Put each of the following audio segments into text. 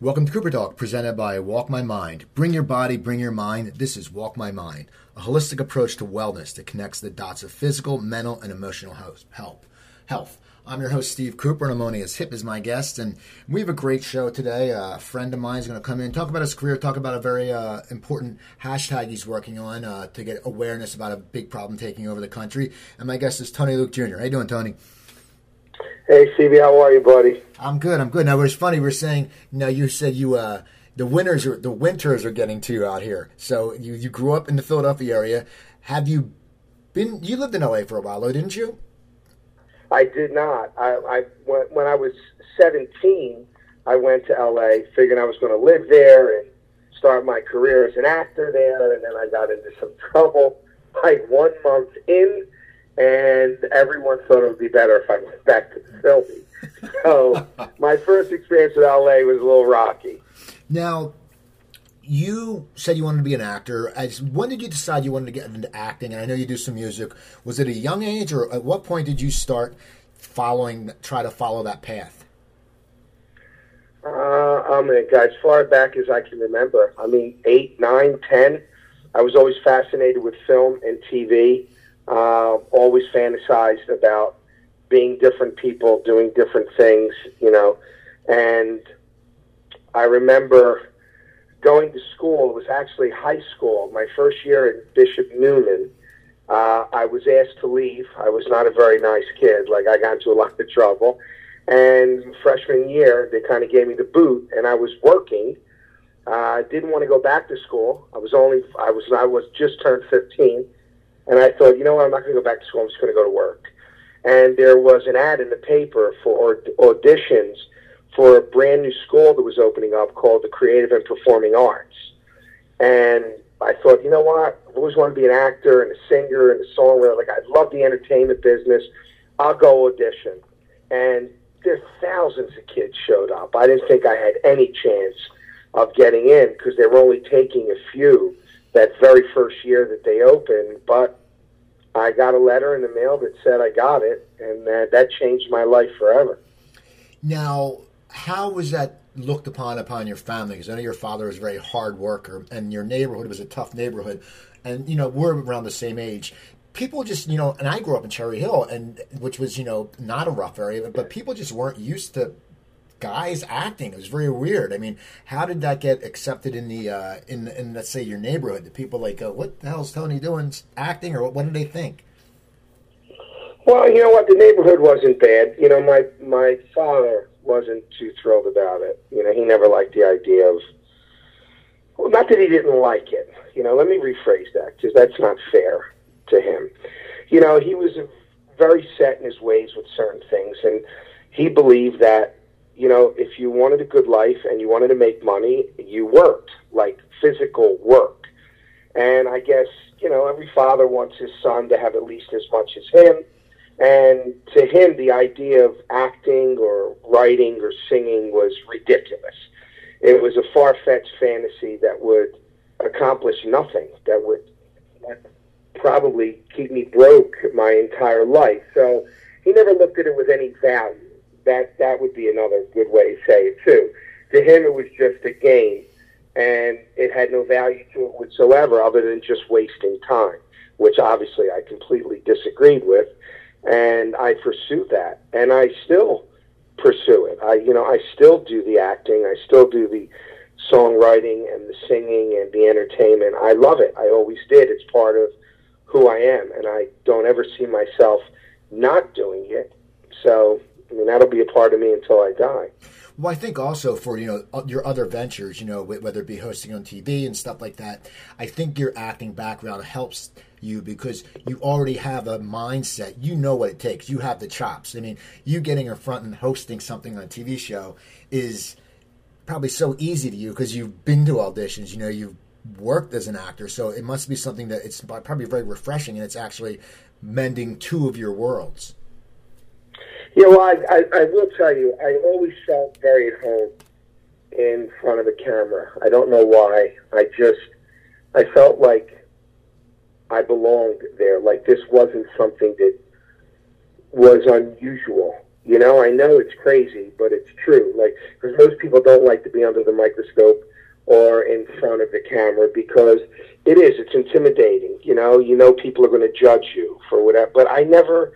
Welcome to Cooper Talk, presented by Walk My Mind. Bring your body, bring your mind. This is Walk My Mind, a holistic approach to wellness that connects the dots of physical, mental, and emotional health. Health. I'm your host, Steve Cooper, and I'm as hip as my guest. And we have a great show today. a friend of mine is going to come in, talk about his career, talk about a very uh, important hashtag he's working on uh, to get awareness about a big problem taking over the country. And my guest is Tony Luke Jr. How you doing, Tony? Hey, Stevie, how are you, buddy? I'm good. I'm good. Now, it was funny. We are saying, you know, you said you, uh, the winters are, the winters are getting to you out here. So you, you grew up in the Philadelphia area. Have you been, you lived in LA for a while, though, didn't you? I did not. I, I when, when I was 17, I went to LA, figuring I was going to live there and start my career as an actor there. And then I got into some trouble like one month in and everyone thought it would be better if I went back to Philly. So my first experience with LA was a little rocky. Now, you said you wanted to be an actor. As when did you decide you wanted to get into acting? And I know you do some music. Was it a young age, or at what point did you start following, try to follow that path? Uh, I mean, as far back as I can remember. I mean, eight, nine, ten. I was always fascinated with film and TV. Uh, always fantasized about being different people, doing different things, you know. And I remember going to school. It was actually high school. My first year at Bishop Neumann, uh, I was asked to leave. I was not a very nice kid. Like I got into a lot of trouble. And freshman year, they kind of gave me the boot, and I was working. I uh, didn't want to go back to school. I was only I was I was just turned fifteen and I thought, you know what, I'm not going to go back to school. I'm just going to go to work. And there was an ad in the paper for auditions for a brand new school that was opening up called the Creative and Performing Arts. And I thought, you know what, I've always wanted to be an actor and a singer and a songwriter. Like, I love the entertainment business. I'll go audition. And there thousands of kids showed up. I didn't think I had any chance of getting in because they were only taking a few that very first year that they opened. But I got a letter in the mail that said I got it, and that, that changed my life forever. Now, how was that looked upon upon your family? Because I know your father was a very hard worker, and your neighborhood was a tough neighborhood, and you know we're around the same age. People just, you know, and I grew up in Cherry Hill, and which was, you know, not a rough area, but people just weren't used to guys acting. It was very weird. I mean, how did that get accepted in the uh, in in let's say your neighborhood? The people like, go, what the hell's Tony doing acting, or what, what did they think? Well, you know what, the neighborhood wasn't bad. You know, my my father wasn't too thrilled about it. You know, he never liked the idea of. Well, not that he didn't like it. You know, let me rephrase that because that's not fair to him. You know, he was very set in his ways with certain things, and he believed that you know, if you wanted a good life and you wanted to make money, you worked, like physical work. And I guess, you know, every father wants his son to have at least as much as him. And to him, the idea of acting or writing or singing was ridiculous. It was a far fetched fantasy that would accomplish nothing, that would probably keep me broke my entire life. So he never looked at it with any value that that would be another good way to say it too. To him, it was just a game, and it had no value to it whatsoever, other than just wasting time, which obviously I completely disagreed with, and I pursued that, and I still pursue it. I, you know, I still do the acting, I still do the songwriting and the singing and the entertainment. I love it. I always did. It's part of who I am, and I don't ever see myself not doing it. So I mean, that'll be a part of me until I die. Well, I think also for you know your other ventures, you know whether it be hosting on TV and stuff like that, I think your acting background helps you because you already have a mindset. You know what it takes. You have the chops. I mean, you getting in front and hosting something on a TV show is probably so easy to you because you've been to auditions. You know, you've worked as an actor, so it must be something that it's probably very refreshing, and it's actually mending two of your worlds. Yeah, well, I, I, I will tell you, I always felt very at home in front of a camera. I don't know why. I just, I felt like I belonged there. Like this wasn't something that was unusual. You know, I know it's crazy, but it's true. Like, because most people don't like to be under the microscope or in front of the camera because it is. It's intimidating. You know, you know people are going to judge you for whatever. But I never,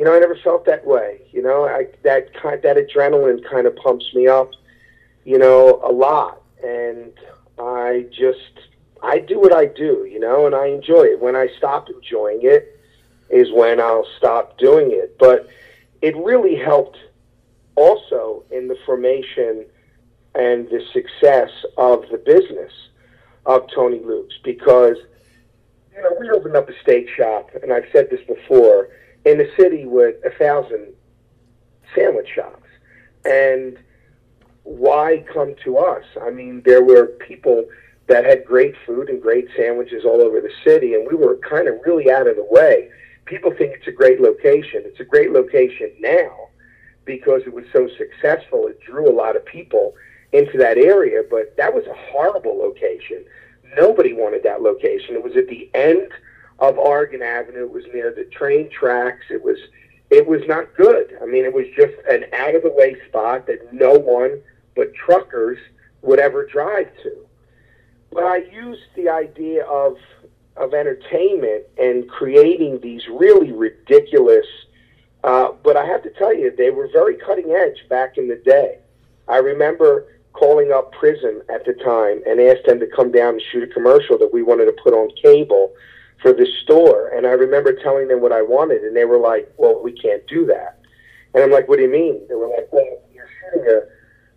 you know, I never felt that way. You know, I that kind that adrenaline kind of pumps me up. You know, a lot, and I just I do what I do. You know, and I enjoy it. When I stop enjoying it, is when I'll stop doing it. But it really helped also in the formation and the success of the business of Tony Luke's because you know we opened up a steak shop and I've said this before in the city with a thousand sandwich shops and why come to us? I mean there were people that had great food and great sandwiches all over the city and we were kind of really out of the way people think it's a great location. It's a great location now because it was so successful. It drew a lot of people into that area, but that was a horrible location. Nobody wanted that location. It was at the end of Oregon Avenue. It was near the train tracks. It was it was not good. I mean, it was just an out of the way spot that no one but truckers would ever drive to. But I used the idea of of entertainment and creating these really ridiculous. Uh, but I have to tell you, they were very cutting edge back in the day. I remember calling up Prism at the time and asked them to come down and shoot a commercial that we wanted to put on cable for the store. And I remember telling them what I wanted, and they were like, "Well, we can't do that." And I'm like, "What do you mean?" They were like, "Well, you're shooting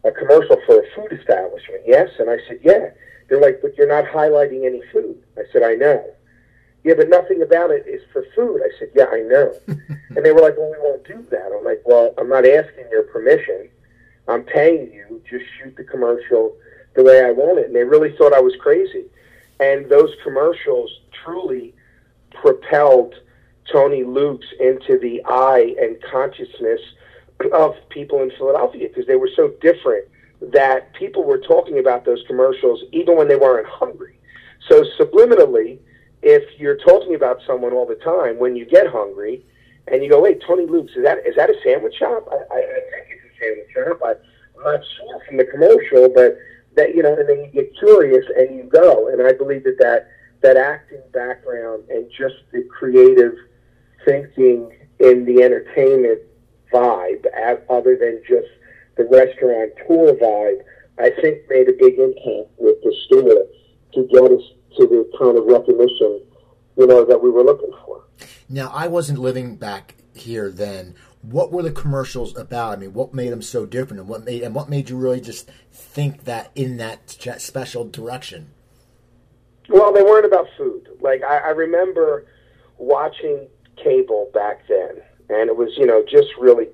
a, a commercial for a food establishment." Yes, and I said, "Yeah." They're like, but you're not highlighting any food. I said, I know. Yeah, but nothing about it is for food. I said, yeah, I know. and they were like, well, we won't do that. I'm like, well, I'm not asking your permission. I'm paying you. Just shoot the commercial the way I want it. And they really thought I was crazy. And those commercials truly propelled Tony Luke's into the eye and consciousness of people in Philadelphia because they were so different that people were talking about those commercials even when they weren't hungry. So subliminally, if you're talking about someone all the time, when you get hungry, and you go, "Hey, Tony Luke's, is that is that a sandwich shop?" I, I, I think it's a sandwich shop. I, I'm not sure from the commercial, but that you know, and then you get curious and you go. And I believe that that that acting background and just the creative thinking in the entertainment vibe, other than just the restaurant tour vibe, I think made a big impact with the store to get us to the kind of recognition, you know, that we were looking for. Now, I wasn't living back here then. What were the commercials about? I mean, what made them so different, and what made and what made you really just think that in that special direction? Well, they weren't about food. Like I, I remember watching cable back then, and it was you know just really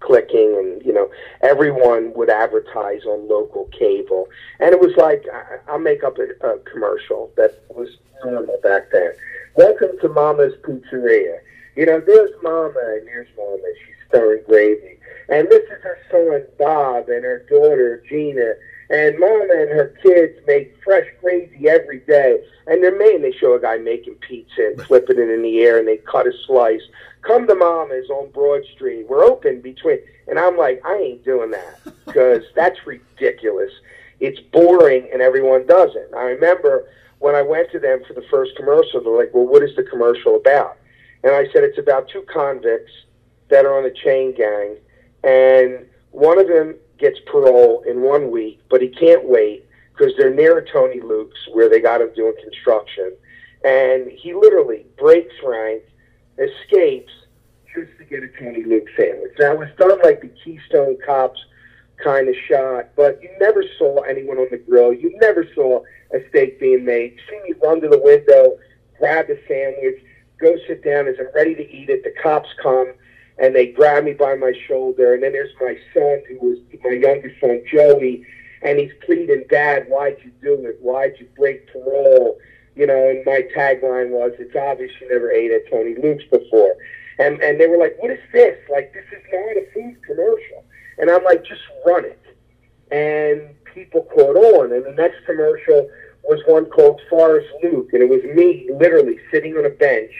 clicking and you know everyone would advertise on local cable. And it was like i'll make up a, a commercial that was normal back then. Welcome to mama's pizzeria. You know there's mama and there's mama. She's stirring gravy. And this is her son bob and her daughter gina and mama and her kids make fresh gravy every day and they're made they show a guy making pizza and flipping it in the air and they cut a slice come to Mama's on Broad Street. We're open between. And I'm like, I ain't doing that because that's ridiculous. It's boring and everyone does it. I remember when I went to them for the first commercial, they're like, well, what is the commercial about? And I said, it's about two convicts that are on a chain gang. And one of them gets parole in one week, but he can't wait because they're near Tony Luke's where they got him doing construction. And he literally breaks rank escapes just to get a Tony Luke sandwich. Now, it was done like the Keystone Cops kind of shot, but you never saw anyone on the grill. You never saw a steak being made. You see me run to the window, grab the sandwich, go sit down as I'm ready to eat it. The cops come and they grab me by my shoulder, and then there's my son, who was my youngest son, Joey, and he's pleading, Dad, why'd you do it? Why'd you break parole? you know, and my tagline was, "It's obvious you never ate at Tony Luke's before," and and they were like, "What is this? Like, this is not a food commercial," and I'm like, "Just run it," and people caught on, and the next commercial was one called Forrest Luke, and it was me literally sitting on a bench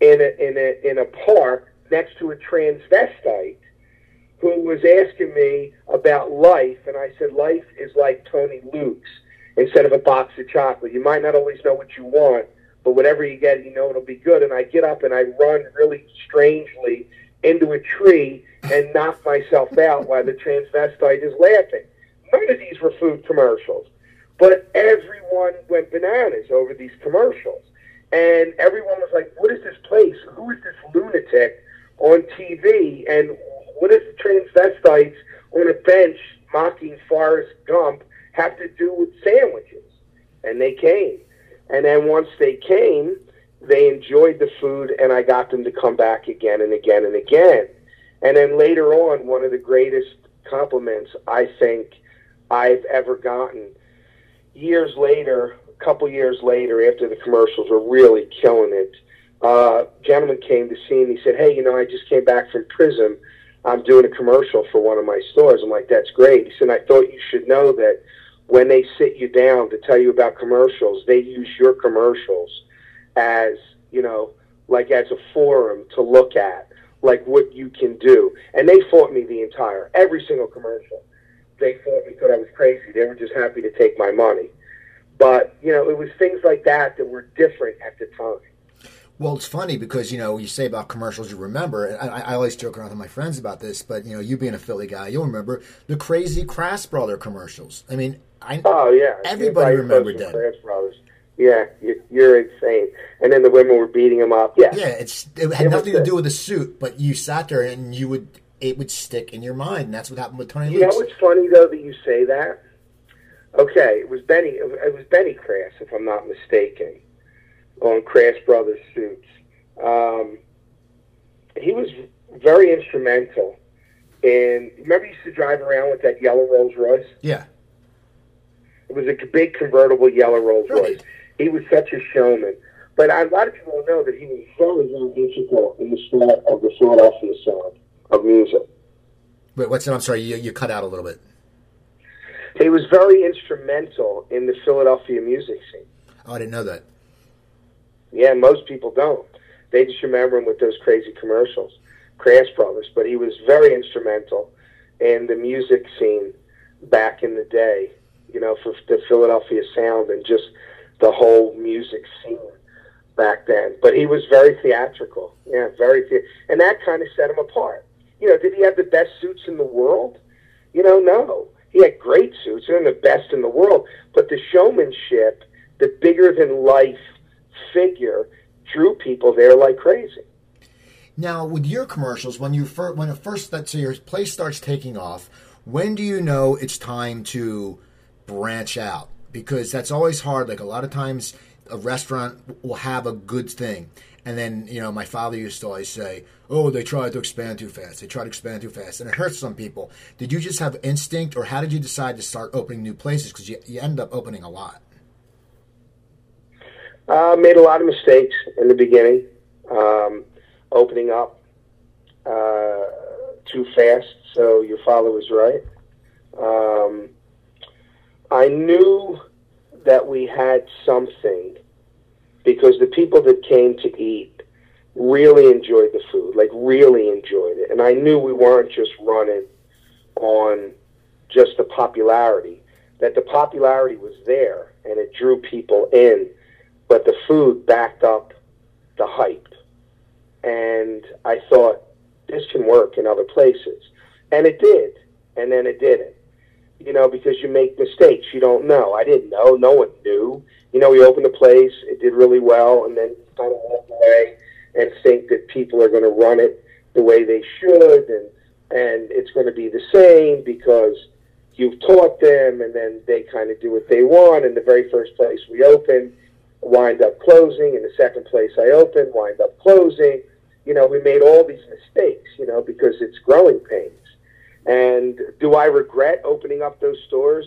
in a in a in a park next to a transvestite, who was asking me about life, and I said, life is like Tony Luke's instead of a box of chocolate. You might not always know what you want, but whatever you get, you know it'll be good. And I get up and I run really strangely into a tree and knock myself out while the transvestite is laughing. None of these were food commercials, but everyone went bananas over these commercials. And everyone was like, what is this place? Who is this lunatic on TV? And what does transvestites on a bench mocking Forrest Gump have to do with sandwiches? And they came. And then once they came, they enjoyed the food, and I got them to come back again and again and again. And then later on, one of the greatest compliments I think I've ever gotten. Years later, a couple years later, after the commercials were really killing it, uh, gentleman came to see me. He said, "Hey, you know, I just came back from prison. I'm doing a commercial for one of my stores." I'm like, "That's great." He said, "I thought you should know that when they sit you down to tell you about commercials, they use your commercials as you know, like as a forum to look at, like what you can do." And they fought me the entire, every single commercial. They fought me because I was crazy. They were just happy to take my money. But you know, it was things like that that were different at the time. Well, it's funny because you know you say about commercials, you remember. And I, I always joke around with my friends about this, but you know, you being a Philly guy, you'll remember the crazy Krass Brother commercials. I mean, I oh yeah, everybody remembered that. Krass Brothers. Yeah, you're insane. And then the women were beating him up. Yeah, yeah. It's it had it nothing to do with the suit, but you sat there and you would it would stick in your mind. And that's what happened with Tony. You know what's funny though that you say that. Okay, it was Benny. It was Benny Krass, if I'm not mistaken on Krass Brothers suits. Um, he was very instrumental in. Remember, he used to drive around with that yellow Rolls Royce. Yeah, it was a big convertible yellow Rolls Royce. Right. He was such a showman. But a lot of people don't know that he was very, very integral in the start of the Philadelphia sound of music. Wait, what's that? I'm sorry, you, you cut out a little bit. He was very instrumental in the Philadelphia music scene. Oh, I didn't know that. Yeah, most people don't. They just remember him with those crazy commercials, Krass Brothers. But he was very instrumental in the music scene back in the day. You know, for the Philadelphia sound and just the whole music scene back then. But he was very theatrical. Yeah, very, the- and that kind of set him apart. You know, did he have the best suits in the world? You know, no. He had great suits, and the best in the world. But the showmanship, the bigger than life figure drew people there like crazy. Now, with your commercials, when you first, when it first, let's your place starts taking off, when do you know it's time to branch out? Because that's always hard. Like a lot of times, a restaurant will have a good thing, and then you know, my father used to always say, "Oh, they tried to expand too fast. They tried to expand too fast," and it hurts some people. Did you just have instinct, or how did you decide to start opening new places? Because you, you end up opening a lot. Uh, made a lot of mistakes in the beginning, um, opening up uh, too fast. So your father was right. Um, I knew that we had something because the people that came to eat really enjoyed the food, like really enjoyed it, and I knew we weren't just running on just the popularity. That the popularity was there and it drew people in but the food backed up the hype. And I thought, this can work in other places. And it did. And then it didn't. You know, because you make mistakes. You don't know. I didn't know. No one knew. You know, we opened the place. It did really well. And then kind of walk away and think that people are going to run it the way they should. And, and it's going to be the same because you've taught them. And then they kind of do what they want. And the very first place we opened, wind up closing. In the second place I opened, wind up closing. You know, we made all these mistakes, you know, because it's growing pains. And do I regret opening up those stores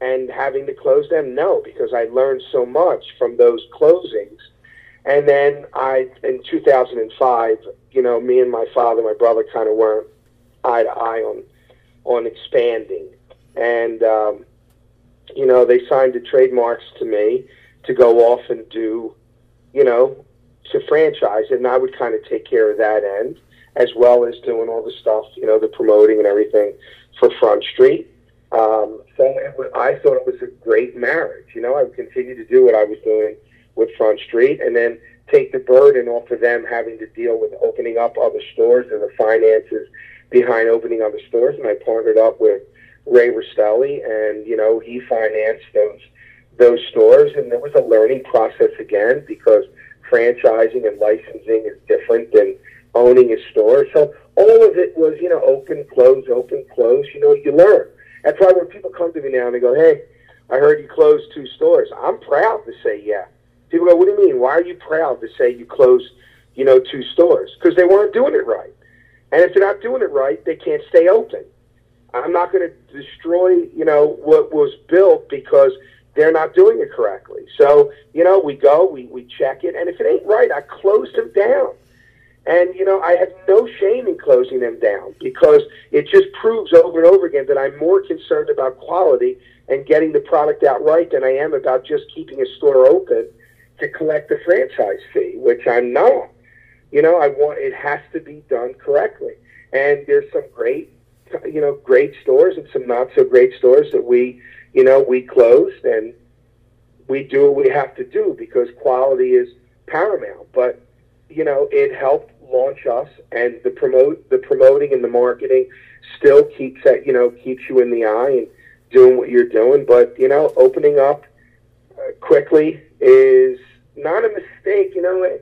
and having to close them? No, because I learned so much from those closings. And then I, in 2005, you know, me and my father, my brother, kind of weren't eye to eye on on expanding. And um, you know, they signed the trademarks to me to go off and do, you know, to franchise, and I would kind of take care of that end. as well as doing all the stuff, you know, the promoting and everything for Front Street. Um, so it was, I thought it was a great marriage. You know, I would continue to do what I was doing with Front Street, and then take the burden off of them having to deal with opening up other stores and the finances behind opening other stores. And I partnered up with Ray Rastelli, and you know, he financed those those stores, and there was a learning process again because franchising and licensing is different than owning a store. So all of it was, you know, open, close, open, close. You know, you learn. That's why when people come to me now and they go, "Hey, I heard you closed two stores," I'm proud to say, "Yeah." People go, "What do you mean? Why are you proud to say you closed, you know, two stores?" Because they weren't doing it right, and if they're not doing it right, they can't stay open. I'm not going to destroy, you know, what was built because they're not doing it correctly. So, you know, we go, we, we check it, and if it ain't right, I close them down. And, you know, I have no shame in closing them down because it just proves over and over again that I'm more concerned about quality and getting the product out right than I am about just keeping a store open to collect the franchise fee, which I'm not. You know, I want it has to be done correctly. And there's some great, you know, great stores and some not so great stores that we, you know, we closed and we do what we have to do because quality is paramount. But you know, it helped launch us, and the promote the promoting and the marketing still keeps that you know keeps you in the eye and doing what you're doing. But you know, opening up uh, quickly is not a mistake. You know,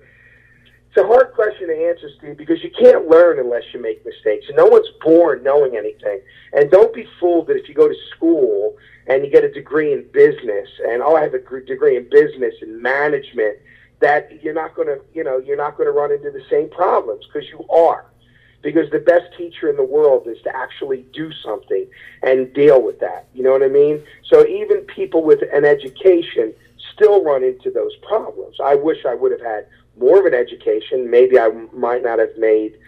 it's a hard question to answer, Steve, because you can't learn unless you make mistakes. No one's born knowing anything. And don't be fooled that if you go to school and you get a degree in business, and oh, I have a degree in business and management that you're not going to, you know, you're not going to run into the same problems because you are. Because the best teacher in the world is to actually do something and deal with that. You know what I mean? So even people with an education still run into those problems. I wish I would have had more of an education. Maybe I might not have made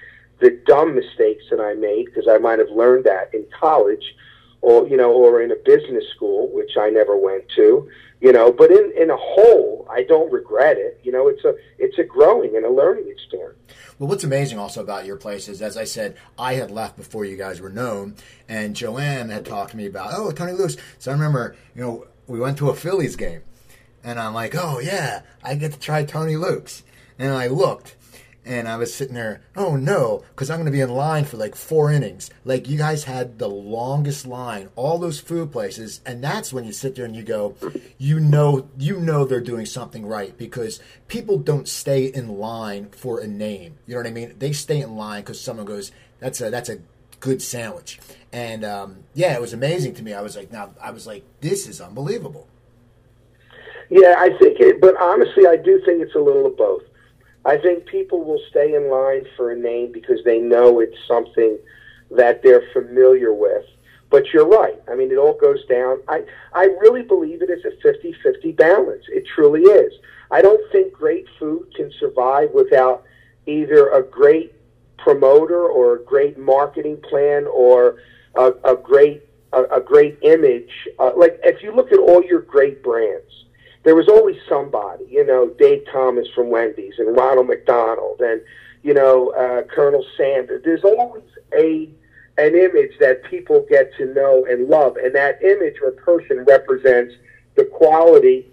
the dumb mistakes that I made because I might have learned that in college or you know or in a business school which I never went to you know. But in in a whole i don't regret it. You know it's a it's a growing and a learning experience. Well what's amazing also about your place is as i said i had left before you guys were known and joanne had talked to me about oh tony luke's so i remember you know we went to a phillies game and i'm like oh yeah i get to try tony luke's and i looked and I was sitting there, oh no, because I'm going to be in line for like four innings. Like you guys had the longest line, all those food places, and that's when you sit there and you go, you know, you know they're doing something right because people don't stay in line for a name. You know what I mean? They stay in line because someone goes, that's a that's a good sandwich, and um, yeah, it was amazing to me. I was like, now I was like, this is unbelievable. Yeah, I think it, but honestly, I do think it's a little of both. I think people will stay in line for a name because they know it's something that they're familiar with. But you're right. I mean, it all goes down. I, I really believe it is a 50 50 balance. It truly is. I don't think great food can survive without either a great promoter or a great marketing plan or a, a great a, a great image. Uh, like if you look at all your great brands, there was always somebody, you know, Dave Thomas from Wendy's and Ronald McDonald and, you know, uh, Colonel Sanders. There's always a an image that people get to know and love, and that image or person represents the quality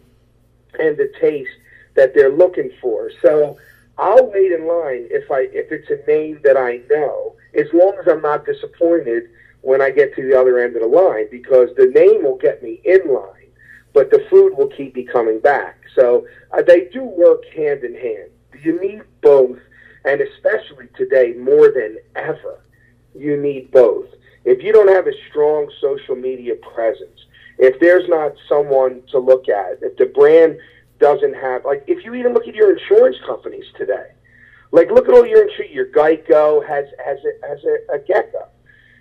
and the taste that they're looking for. So I'll wait in line if I if it's a name that I know, as long as I'm not disappointed when I get to the other end of the line, because the name will get me in line but the food will keep me coming back. So uh, they do work hand in hand. You need both, and especially today more than ever, you need both. If you don't have a strong social media presence, if there's not someone to look at, if the brand doesn't have, like, if you even look at your insurance companies today, like, look at all your insurance. Your Geico has has a, has a, a gecko.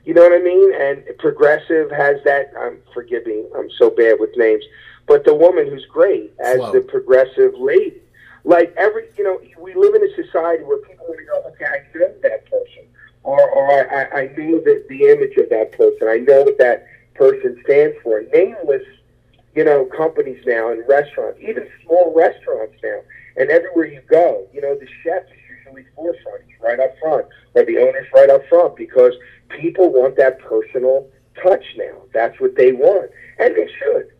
You know what I mean? And Progressive has that. I'm forgiving. I'm so bad with names, but the woman who's great as the progressive lady. Like every, you know, we live in a society where people want to go, okay, I know that person, or or I, I know that the image of that person. I know what that person stands for. Nameless, you know, companies now and restaurants, even small restaurants now, and everywhere you go, you know, the chef is Philly forefront. He's right up front, or the owner's right up front because people want that personal touch now. That's what they want, and they should,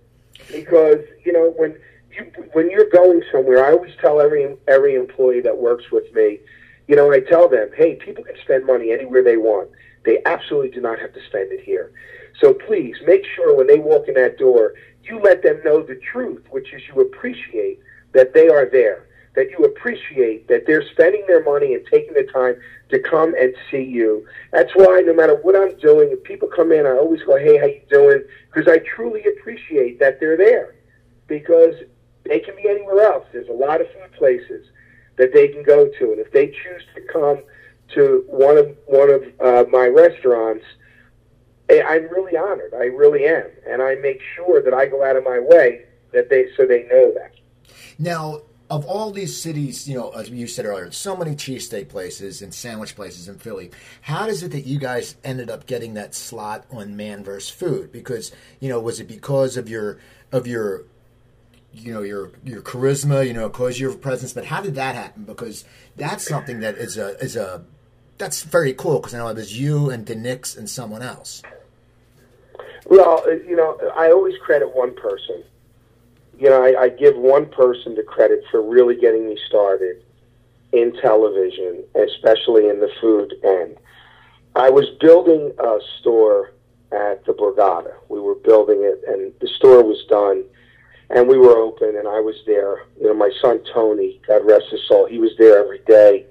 because you know when you when you're going somewhere, I always tell every every employee that works with me, you know, I tell them, hey, people can spend money anywhere they want. They absolutely do not have to spend it here. So please make sure when they walk in that door, you let them know the truth, which is you appreciate that they are there, that you appreciate that they're spending their money and taking the time to come and see you. That's why no matter what I'm doing, if people come in, I always go, hey, how you doing? Because I truly appreciate that they're there because they can be anywhere else. There's a lot of food places that they can go to, and if they choose to come to one of one of uh, my restaurants, eh, I'm really honored. I really am, and I make sure that I go out of my way that they so they know that. Now, of all these cities, you know, as you said earlier, so many cheesesteak places and sandwich places in Philly. How is it that you guys ended up getting that slot on Man vs. Food? Because you know, was it because of your of your you know your your charisma, you know, because your presence? But how did that happen? Because that's something that is a is a that's very cool. Because I know it was you and DiNic's and someone else. Well, uh, you know, I always credit one person. You know, I, I give one person the credit for really getting me started in television, especially in the food end. I was building a store at the Borgata. We were building it, and the store was done and we were open, and I was there. You know, my son Tony, God rest his soul, he was there every day,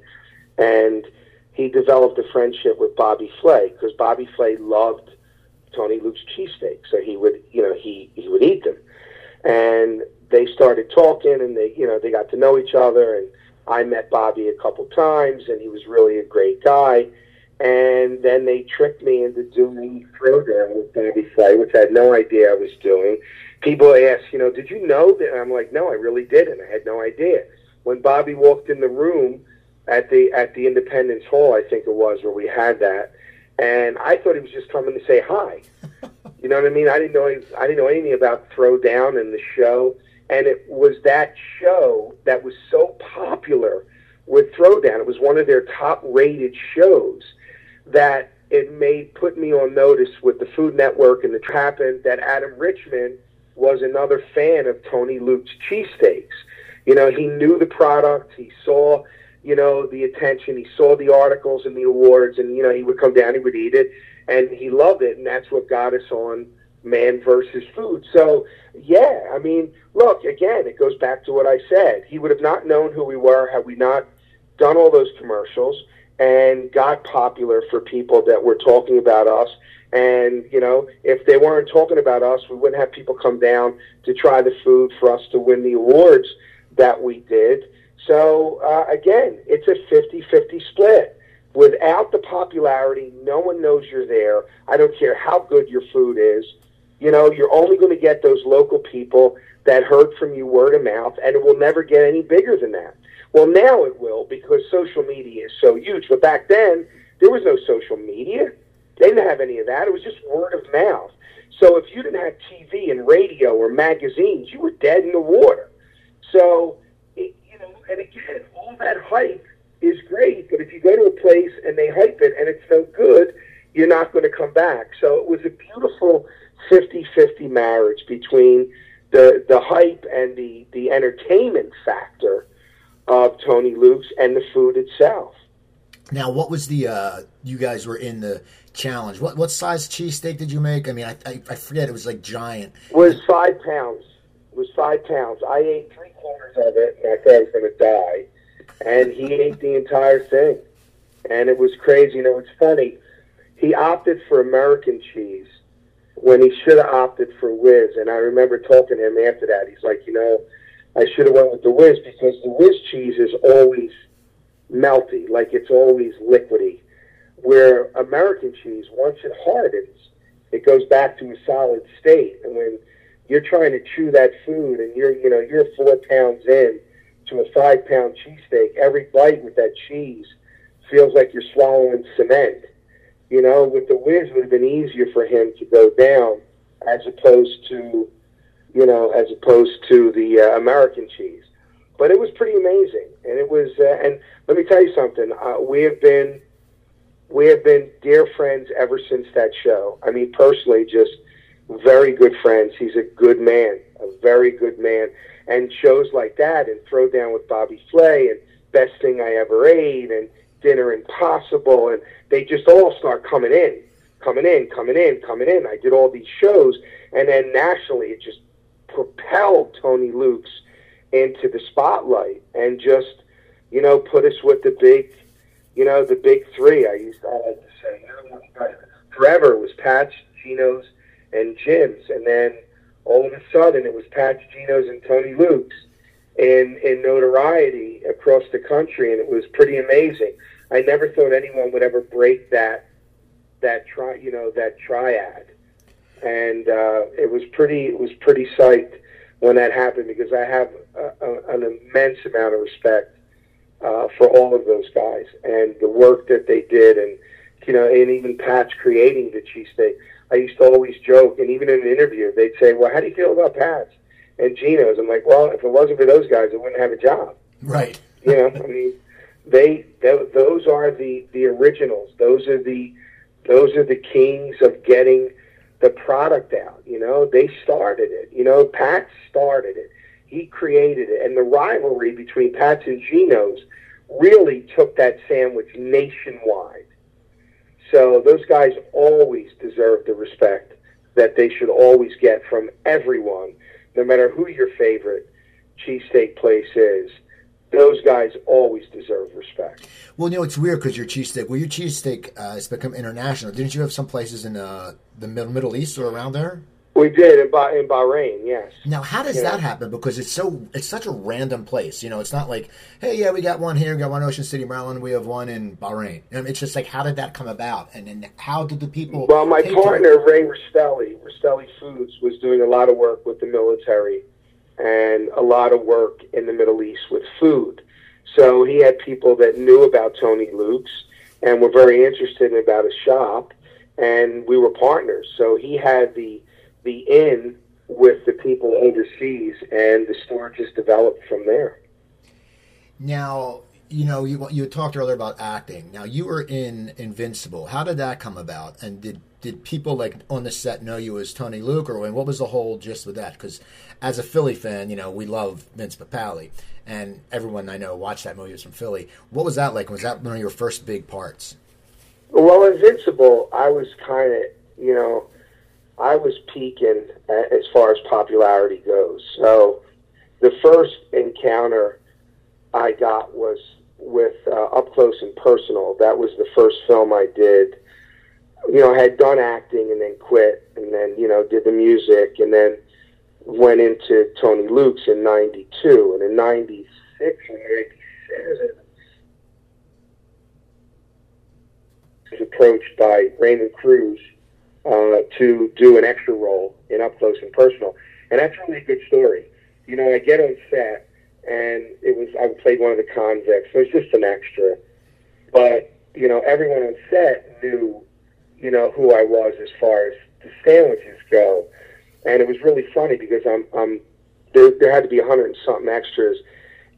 and he developed a friendship with Bobby Flay because Bobby Flay loved Tony Luke's cheesesteak, so he would, you know, he he would eat them, and they started talking, and they, you know, they got to know each other, and I met Bobby a couple times, and he was really a great guy. And then they tricked me into doing Throwdown with Bobby Flay, which I had no idea I was doing people ask, you know, did you know that? And I'm like, no, I really didn't. I had no idea. When Bobby walked in the room at the at the Independence Hall, I think it was where we had that, and I thought he was just coming to say hi. You know what I mean? I didn't know I didn't know anything about Throwdown and the show, and it was that show that was so popular with Throwdown. It was one of their top rated shows that it made put me on notice with the Food Network and the Trappin that Adam Richman was another fan of Tony Luke's cheesesteaks. You know, he knew the product. He saw, you know, the attention. He saw the articles and the awards, and you know, he would come down, he would eat it, and he loved it, and that's what got us on Man versus Food. So, yeah, I mean, look, again, it goes back to what I said. He would have not known who we were had we not done all those commercials and got popular for people that were talking about us and, you know, if they weren't talking about us, we wouldn't have people come down to try the food for us to win the awards that we did. So, uh, again, it's a 50 50 split. Without the popularity, no one knows you're there. I don't care how good your food is. You know, you're only going to get those local people that heard from you word of mouth, and it will never get any bigger than that. Well, now it will because social media is so huge. But back then, there was no social media. They didn't have any of that. It was just word of mouth. So if you didn't have TV and radio or magazines, you were dead in the water. So, it, you know, and again, all that hype is great, but if you go to a place and they hype it and it's no good, you're not going to come back. So it was a beautiful 50-50 marriage between the the hype and the the entertainment factor of Tony Luke's and the food itself. Now, what was the uh, you guys were in the challenge? What what size cheesesteak did you make? I mean, I, I, I forget. It was like giant. It was five pounds. It was five pounds. I ate three quarters of it, and I thought I was going to die. And he ate the entire thing, and it was crazy. You know, it's funny. He opted for American cheese when he should have opted for Whiz. And I remember talking to him after that. He's like, you know, I should have went with the Whiz because the Whiz cheese is always melty, like it's always liquidy. Where American cheese, once it hardens, it goes back to a solid state. And when you're trying to chew that food and you're, you know, you're four pounds in to a five pound cheesesteak, every bite with that cheese feels like you're swallowing cement. You know, with the whiz, it would have been easier for him to go down as opposed to, you know, as opposed to the uh, American cheese. but it was pretty amazing, and it was. Uh, and let me tell you something. Uh, we have been we have been dear friends ever since that show. I mean, personally, just very good friends. He's a good man, a very good man. And shows like that, and Throwdown with Bobby Flay, and Best Thing I Ever Ate, and Dinner Impossible, and they just all start coming in, coming in, coming in, coming in. I did all these shows, and then nationally, it just propelled Tony Luke's into the spotlight, and just you know put us with the big you know, the big three. I used to, I like to say, forever was Pat's, Geno's, and Jim's, and then all of a sudden it was Pat's, Geno's, and Tony Luke's in in notoriety across the country, and it was pretty amazing. I never thought anyone would ever break that that tri you know that triad, and uh, it was pretty it was pretty psyched when that happened because I have a, a, an immense amount of respect uh, for all of those guys and the work that they did, and you know, and even Pat's creating the cheesesteak. I used to always joke, and even in an interview, they'd say, "Well, how do you feel about Pat's and Geno's?" I'm like, "Well, if it wasn't for those guys, I wouldn't have a job." Right. You know, I mean, they, they those are the the originals. Those are the those are the kings of getting the product out. You know, they started it. You know, Pat started it. He created it, and the rivalry between Pat's and Geno's really took that sandwich nationwide. So those guys always deserve the respect that they should always get from everyone, no matter who your favorite cheesesteak place is. Those guys always deserve respect. Well, you know, it's weird because your cheesesteak, well, your cheesesteak uh, has become international. Didn't you have some places in uh, the Middle East or around there? We did in, bah- in Bahrain, yes. Now, how does You that know? happen? Because it's so it's such a random place. You know, it's not like, hey, yeah, we got one here, we got one Ocean City, Maryland, we have one in Bahrain. I mean, it's just like, how did that come about? And then how did the people? Well, my pay to partner Ray Rastelli, Rastelli Foods, was doing a lot of work with the military and a lot of work in the Middle East with food. So he had people that knew about Tony Luke's and were very interested about his shop, and we were partners. So he had the the in with the people overseas, and the store just developed from there. Now, you know, you you talked earlier about acting. Now, you were in Invincible. How did that come about? And did did people like on the set know you as Tony Luke, or and what was the whole gist with that? Because as a Philly fan, you know, we love Vince Papale, and everyone I know watched that movie was from Philly. What was that like? Was that one of your first big parts? Well, Invincible, I was kind of, you know, I was peaking as far as popularity goes. So the first encounter I got was with uh, Up Close and Personal. That was the first film I did. You know, I had done acting and then quit, and then, you know, did the music, and then went into Tony Luke's in 92. And in 96 or 97, was approached by Raymond Cruz uh, to do an extra role in Up Close and Personal, and that's really a good story. You know, I get on set, and it was I played one of the convicts. So it was just an extra, but you know, everyone on set knew, you know, who I was as far as the sandwiches go, and it was really funny because I'm I'm there. There had to be a hundred and something extras,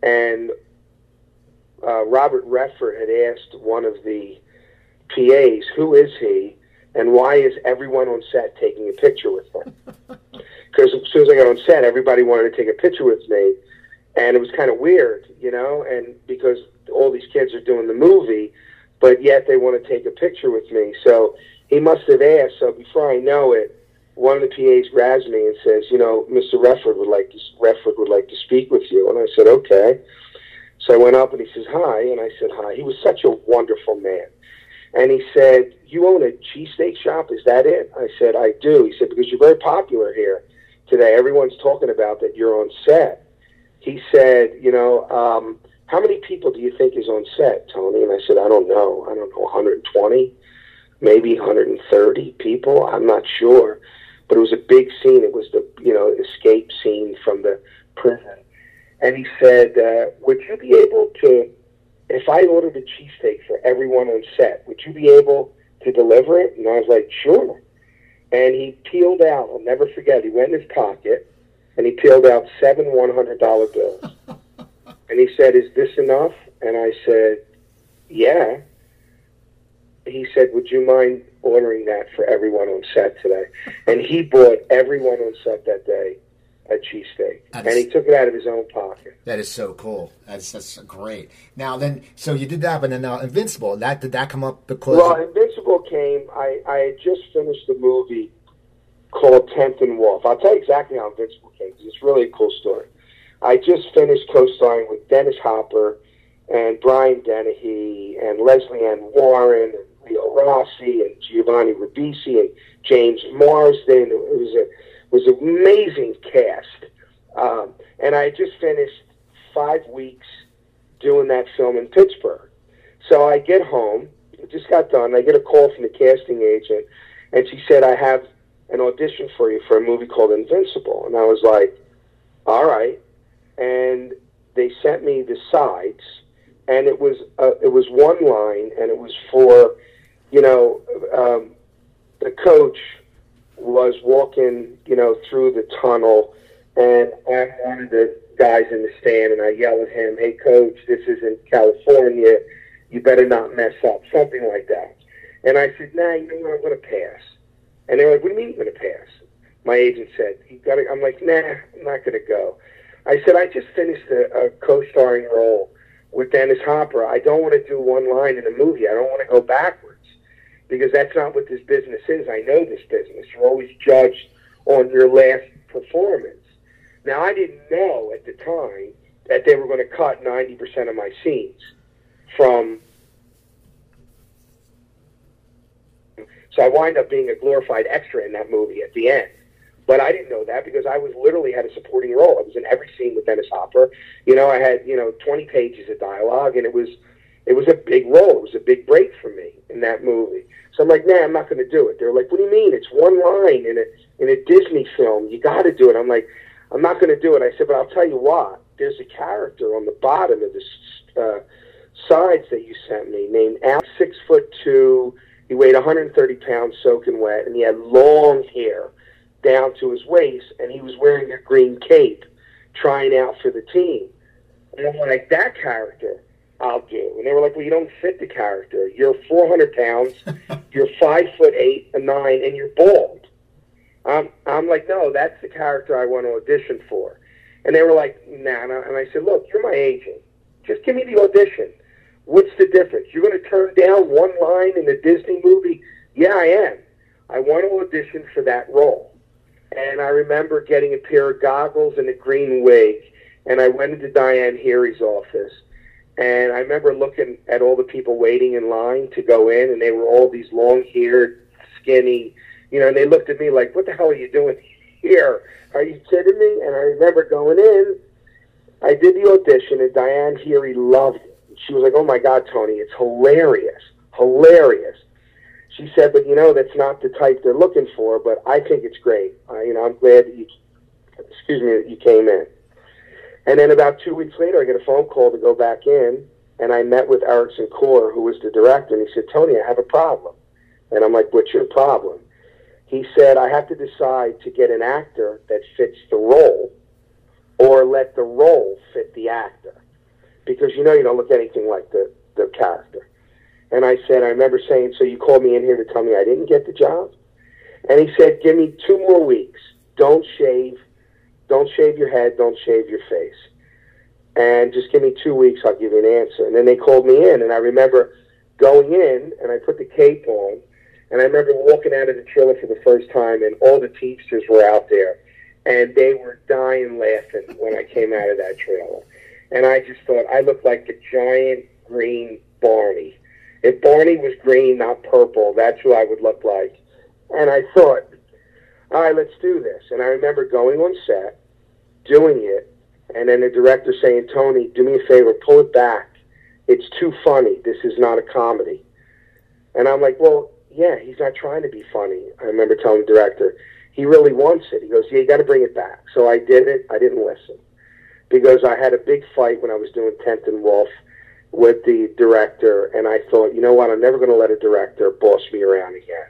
and uh, Robert Redford had asked one of the PAs, who is he, and why is everyone on set taking a picture with him? Because as soon as I got on set, everybody wanted to take a picture with me, and it was kind of weird, you know, and because all these kids are doing the movie, but yet they want to take a picture with me. So he must have asked. So before I know it, one of the PAs grabs me and says, you know, Mr. Redford would like to, Redford would like to speak with you. And I said, okay. So I went up and he says, hi. And I said, hi. He was such a wonderful man. And he said, You own a cheesesteak shop? Is that it? I said, I do. He said, Because you're very popular here today. Everyone's talking about that you're on set. He said, You know, um, how many people do you think is on set, Tony? And I said, I don't know. I don't know, 120, maybe 130 people. I'm not sure. But it was a big scene. It was the, you know, escape scene from the prison. And he said, uh, Would you be able to if I ordered a cheesesteak for everyone on set, would you be able to deliver it? And I was like, sure. And he peeled out, I'll never forget, he went in his pocket and he peeled out seven $100 bills. And he said, "Is this enough?" And I said, "Yeah." He said, "Would you mind ordering that for everyone on set today?" And he bought everyone on set that day a cheesesteak, and he took it out of his own pocket. That is so cool. That's that's great. Now then, so you did that, but then now Invincible. That did that come up because Well, Invincible came. I, I had just finished the movie called Tenth and Wolf. I'll tell you exactly how Invincible came because it's really a cool story. I just finished co-starring with Dennis Hopper and Brian Dennehy and Lesley Ann Warren and Leo Rossi and Giovanni Ribisi and James Marsden. It was a was an amazing cast. Um, and I just finished five weeks doing that film in Pittsburgh. So I get home, just got done. I get a call from the casting agent, and she said, I have an audition for you for a movie called Invincible. And I was like, all right. And they sent me the sides, and it was uh, it was one line, and it was for, you know, um, the coach was walking, you know, through the tunnel, and I'm one of the guys in the stand, and I yell at him, "Hey, coach, this is in California. You better not mess up," something like that. And I said, "Nah, you know what? I'm to pass." And they were like, "What do you mean you're to pass?" My agent said, "You got to." I'm like, "Nah, I'm not to go." I said, "I just finished a, a co-starring role with Dennis Hopper. I don't want to do one line in a movie. I don't want to go backwards." Because that's not what this business is. I know this business. You're always judged on your last performance. Now, I didn't know at the time that they were going to cut 90% of my scenes from. So I wind up being a glorified extra in that movie at the end. But I didn't know that because I was literally had a supporting role. I was in every scene with Dennis Hopper. You know, I had, you know, 20 pages of dialogue and it was it was a big role. It was a big break for me in that movie. So I'm like, nah, I'm not going to do it. They're like, what do you mean? It's one line in a in a Disney film. You got to do it. I'm like, I'm not going to do it. I said, but I'll tell you what. There's a character on the bottom of the uh, sides that you sent me named Al, six foot two. He weighed 130 pounds, soaking wet, and he had long hair down to his waist, and he was wearing a green cape, trying out for the team. And I'm like, that character. I'll do. And they were like, well, you don't fit the character. You're 400 pounds, you're five foot eight, a nine, and you're bald. I'm, I'm like, no, that's the character I want to audition for. And they were like, nah. And I, and I said, look, you're my agent. Just give me the audition. What's the difference? You're going to turn down one line in a Disney movie? Yeah, I am. I want to audition for that role. And I remember getting a pair of goggles and a green wig, and I went into Diane Heery's office. And I remember looking at all the people waiting in line to go in, and they were all these long haired, skinny, you know, and they looked at me like, what the hell are you doing here? Are you kidding me? And I remember going in, I did the audition, and Diane Heery loved it. She was like, oh my God, Tony, it's hilarious, hilarious. She said, but you know, that's not the type they're looking for, but I think it's great. Uh, you know, I'm glad that you, excuse me, that you came in. And then about two weeks later, I get a phone call to go back in, and I met with Ericson Core, who was the director, and he said, Tony, I have a problem. And I'm like, what's your problem? He said, I have to decide to get an actor that fits the role or let the role fit the actor. Because you know you don't look anything like the, the character. And I said, I remember saying, so you called me in here to tell me I didn't get the job? And he said, give me two more weeks. Don't shave. Don't shave your head. Don't shave your face. And just give me two weeks. I'll give you an answer. And then they called me in. And I remember going in and I put the cape on. And I remember walking out of the trailer for the first time and all the Teamsters were out there. And they were dying laughing when I came out of that trailer. And I just thought I looked like a giant green Barney. If Barney was green, not purple, that's who I would look like. And I thought, all right, let's do this. And I remember going on set, doing it, and then the director saying, Tony, do me a favor, pull it back. It's too funny. This is not a comedy. And I'm like, well, yeah, he's not trying to be funny. I remember telling the director, he really wants it. He goes, yeah, you got to bring it back. So I did it. I didn't listen because I had a big fight when I was doing Tenth and Wolf with the director, and I thought, you know what, I'm never going to let a director boss me around again.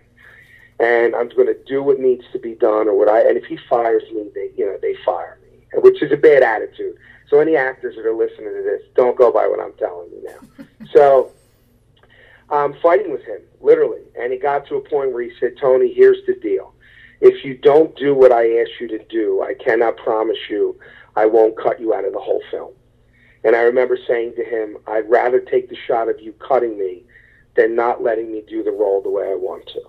And I'm going to do what needs to be done, or what I. And if he fires me, they, you know, they fire. Which is a bad attitude. So any actors that are listening to this, don't go by what I'm telling you now. so I'm fighting with him, literally. And he got to a point where he said, Tony, here's the deal. If you don't do what I ask you to do, I cannot promise you I won't cut you out of the whole film. And I remember saying to him, I'd rather take the shot of you cutting me than not letting me do the role the way I want to.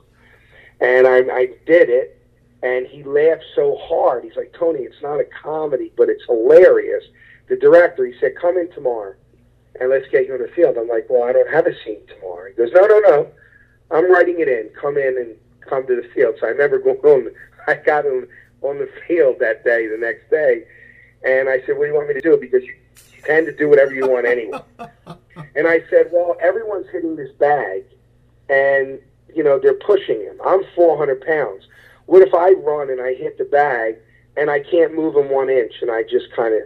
And I, I did it, and he laughed so hard. He's like, Tony, it's not a comedy, but it's hilarious. The director, he said, come in tomorrow and let's get you in the field. I'm like, well, I don't have a scene tomorrow. He goes, no, no, no. I'm writing it in. Come in and come to the field. So I remember going on. I got him on the field that day, the next day, and I said, what do you want me to do? Because you, you tend to do whatever you want anyway. and I said, well, everyone's hitting this bag, and you know they're pushing him. I'm 400 pounds. What if I run and I hit the bag and I can't move him one inch and I just kind of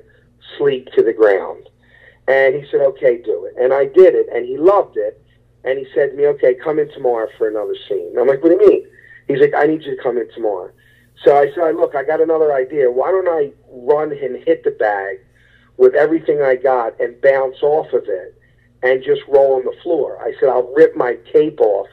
sleep to the ground? And he said, okay, do it. And I did it, and he loved it. And he said to me, okay, come in tomorrow for another scene. I'm like, what do you mean? He's like, I need you to come in tomorrow. So I said, look, I got another idea. Why don't I run and hit the bag with everything I got and bounce off of it and just roll on the floor? I said, I'll rip my cape off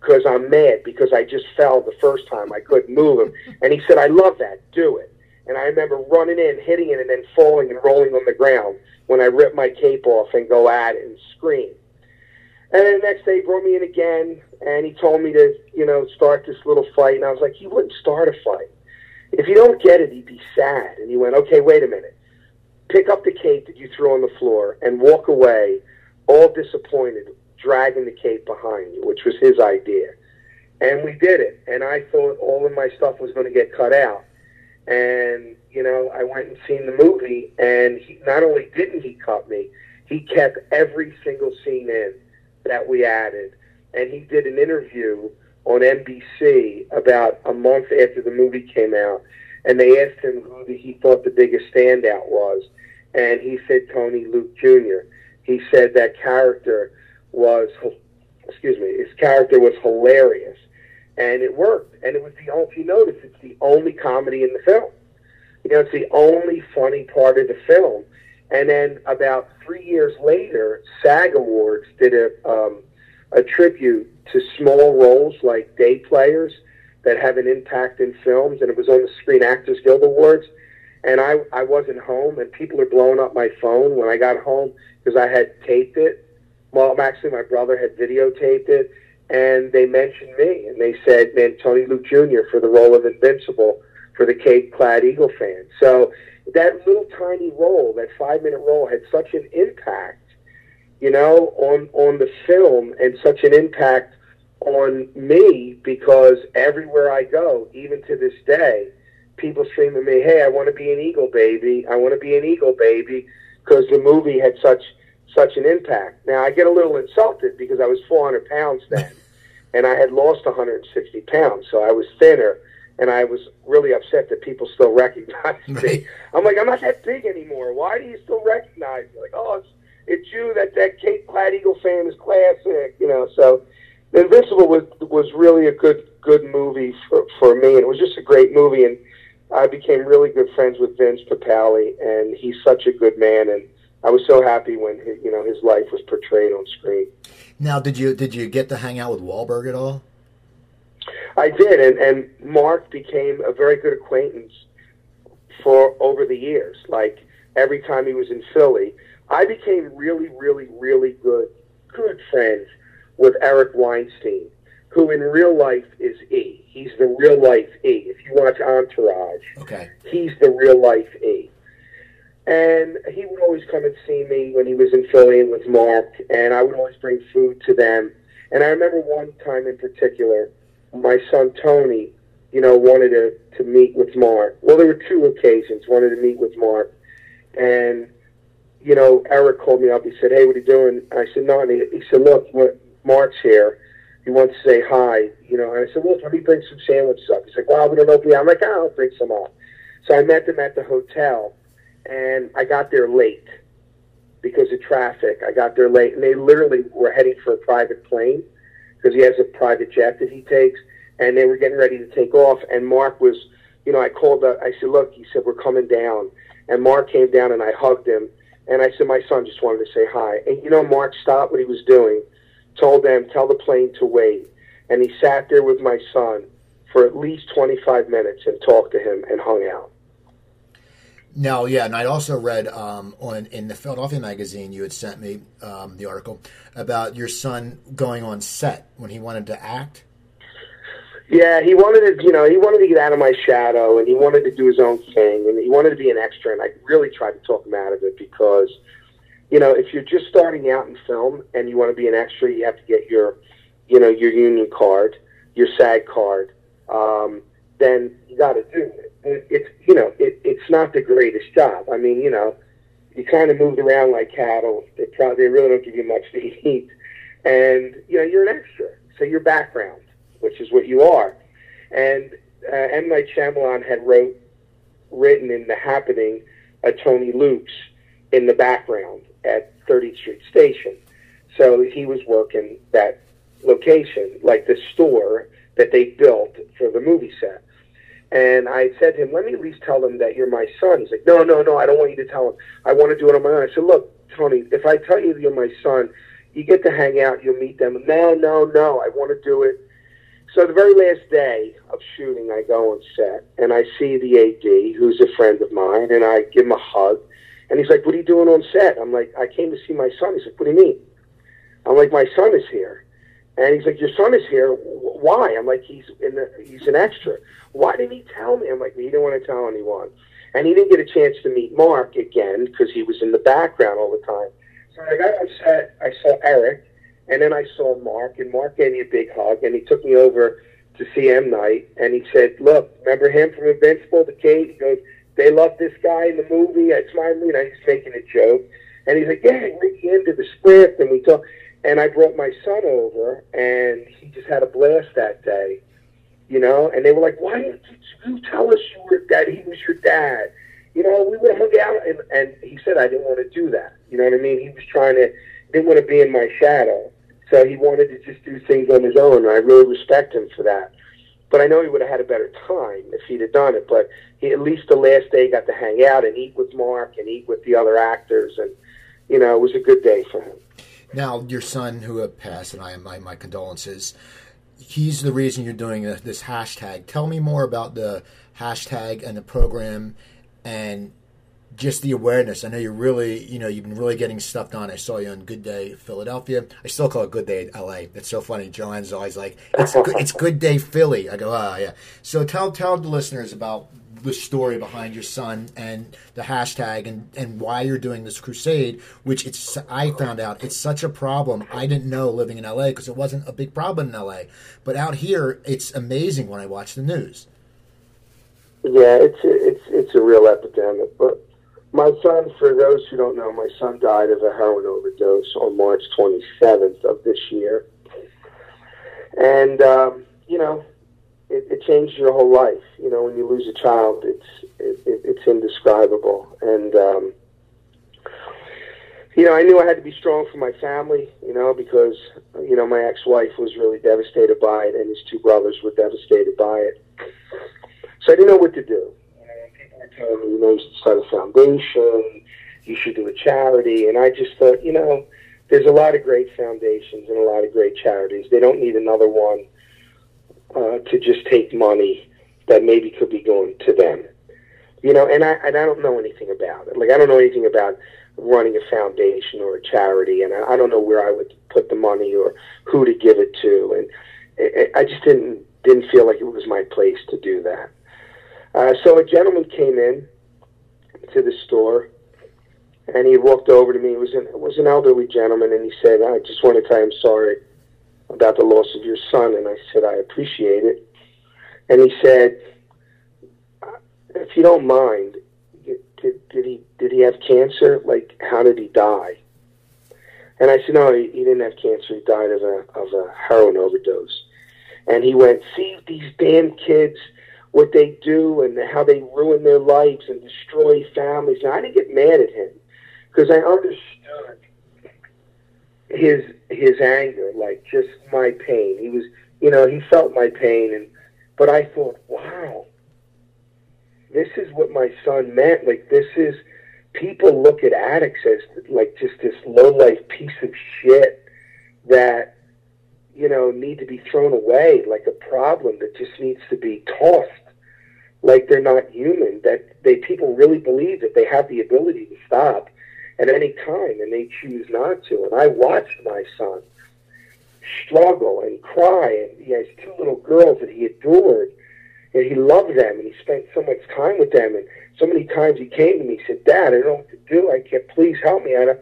because I'm mad because I just fell the first time. I couldn't move him. And he said, I love that. Do it. And I remember running in, hitting it, and then falling and rolling on the ground when I ripped my cape off and go at it and scream. And then the next day he brought me in again and he told me to, you know, start this little fight. And I was like, he wouldn't start a fight. If you don't get it, he'd be sad. And he went, okay, wait a minute. Pick up the cape that you threw on the floor and walk away all disappointed, dragging the cape behind you, which was his idea. And we did it. And I thought all of my stuff was going to get cut out. And, you know, I went and seen the movie, and he, not only didn't he cut me, he kept every single scene in that we added. And he did an interview on NBC about a month after the movie came out, and they asked him who he thought the biggest standout was, and he said Tony Luke Jr. He said that character was, excuse me, his character was hilarious and it worked. And it was the only, if you notice, it's the only comedy in the film. You know, it's the only funny part of the film. And then about three years later, SAG Awards did a um, a tribute to small roles like day players that have an impact in films, and it was on the Screen Actors Guild Awards. And I I wasn't home, and people are blowing up my phone when I got home because I had taped it. Well, actually, my brother had videotaped it and they mentioned me and they said, man, Tony Luke Jr. for the role of Invincible for the Cape Clad Eagle fan. So that little tiny role, that five minute role, had such an impact, you know, on on the film and such an impact on me because everywhere I go, even to this day, people scream at me, "Hey, I want to be an Eagle baby! I want to be an Eagle baby!" Because the movie had such such an impact. Now I get a little insulted because I was 400 pounds then, and I had lost 160 pounds, so I was thinner, and I was really upset that people still recognize me. I'm like, I'm not that big anymore. Why do you still recognize me? Like, oh, it's it's you that that Cape Clad Eagle fan is classic, you know. So, Invincible was was really a good good movie for for me, and it was just a great movie, and I became really good friends with Vince Papale, and he's such a good man, and I was so happy when his, you know his life was portrayed on screen. Now, did you did you get to hang out with Wahlberg at all? I did, and and Mark became a very good acquaintance for over the years. Like every time he was in Philly, I became really, really, really good good friends with Eric Weinstein, who in real life is E. He's the real life E. If you watch Entourage, okay, he's the real life E. And he would always come and see me when he was in Philly and with Mark, and I would always bring food to them. And I remember one time in particular, my son Tony, you know, wanted to, to meet with Mark. Well, there were two occasions, wanted to meet with Mark. And, you know, Eric called me up. He said, hey, what are you doing? I said, no. And he, he said, look, Mark's here. He wants to say hi, you know. And I said, well, let me bring some sandwiches up. He's like, well, we don't know I'm like, oh, I'll bring some up. So I met them at the hotel and I got there late because of traffic. I got there late, and they literally were heading for a private plane because he has a private jet that he takes, and they were getting ready to take off. And Mark was, you know, I called. up. I said, "Look," he said, "We're coming down," and Mark came down and I hugged him, and I said my son just wanted to say hi, and you know Mark stopped what he was doing, told them tell the plane to wait, and he sat there with my son for at least 25 minutes and talked to him and hung out. No, yeah, and I also read um, on in the Philadelphia magazine you had sent me um, the article about your son going on set when he wanted to act. Yeah, he wanted to, you know, he wanted to get out of my shadow, and he wanted to do his own thing, and he wanted to be an extra. And I really tried to talk him out of it because, you know, if you're just starting out in film and you want to be an extra, you have to get your, you know, your union card, your SAG card. Um, then you got to do it. It's you know, it, it's not the greatest job. I mean, you know, you kind of moved around like cattle. They probably they really don't give you much to eat, and you know, you're an extra. So your background which is what you are. And uh, M. Night Shyamalan had wrote, written in The Happening a Tony Luke's in the background at 30th Street Station. So he was working that location, like the store that they built for the movie set. And I said to him, let me at least tell them that you're my son. He's like, no, no, no, I don't want you to tell them. I want to do it on my own. I said, look, Tony, if I tell you you're my son, you get to hang out, you'll meet them. No, no, no, I want to do it so the very last day of shooting, I go on set and I see the AD, who's a friend of mine, and I give him a hug. And he's like, "What are you doing on set?" I'm like, "I came to see my son." He's like, "What do you mean?" I'm like, "My son is here." And he's like, "Your son is here? Why?" I'm like, "He's in the, he's an extra." Why didn't he tell me? I'm like, he didn't want to tell anyone, and he didn't get a chance to meet Mark again because he was in the background all the time. So I got on set. I saw Eric, and then I saw Mark, and Mark gave me a big hug, and he took me over to see M. Night, and he said, "Look, remember him from Invincible, the Kate?" He goes, "They love this guy in the movie." It's my, you know, he's making a joke, and he's like, "Yeah, read into the script," and we talk. And I brought my son over, and he just had a blast that day, you know. And they were like, "Why didn't you tell us you were that he was your dad?" You know, we would have hung out, and, and he said, "I didn't want to do that." You know what I mean? He was trying to didn't want to be in my shadow. So he wanted to just do things on his own, and I really respect him for that. But I know he would have had a better time if he'd have done it. But he, at least the last day, got to hang out and eat with Mark and eat with the other actors, and you know, it was a good day for him. Now, your son who passed, and I am my, my condolences. He's the reason you're doing this hashtag. Tell me more about the hashtag and the program, and just the awareness. I know you're really, you know, you've been really getting stuff done. I saw you on Good Day Philadelphia. I still call it Good Day LA. It's so funny. Joanne's always like, it's good, it's Good Day Philly. I go, ah, oh, yeah. So tell tell the listeners about the story behind your son and the hashtag and, and why you're doing this crusade, which it's I found out it's such a problem. I didn't know living in LA because it wasn't a big problem in LA, but out here it's amazing when I watch the news. Yeah, it's it's it's a real epidemic, but my son, for those who don't know, my son died of a heroin overdose on March 27th of this year. And, um, you know, it, it changed your whole life. You know, when you lose a child, it's it, it, it's indescribable. And, um, you know, I knew I had to be strong for my family, you know, because, you know, my ex-wife was really devastated by it and his two brothers were devastated by it. So I didn't know what to do You people were telling me, you know, you should start a foundation, you should do a charity. And I just thought, you know, there's a lot of great foundations and a lot of great charities. They don't need another one uh, to just take money that maybe could be going to them. You know, and I and I don't know anything about it. Like I don't know anything about running a foundation or a charity, and I, I don't know where I would put the money or who to give it to, and it, I just didn't didn't feel like it was my place to do that. Uh, so a gentleman came in to the store, and he walked over to me. It was an it was an elderly gentleman, and he said, "I just want to tell you I'm sorry about the loss of your son." And I said, "I appreciate it." And he said, "If you don't mind, did, did he did he have cancer? Like, how did he die?" And I said, "No, he, he didn't have cancer. He died of a of a heroin overdose." And he went, "See these damn kids." what they do and how they ruin their lives and destroy families. And I didn't get mad at him because I understood his his anger, like just my pain. He was, you know, he felt my pain, and but I thought, wow, this is what my son meant. Like this is people look at addicts as like just this low life piece of shit that you know need to be thrown away like a problem that just needs to be tossed like they're not human that they people really believe that they have the ability to stop at any time and they choose not to and i watched my son struggle and cry and he has two little girls that he adored and he loved them and he spent so much time with them and so many times he came to me, he said, Dad, I don't know what to do. I can't, please help me. I don't,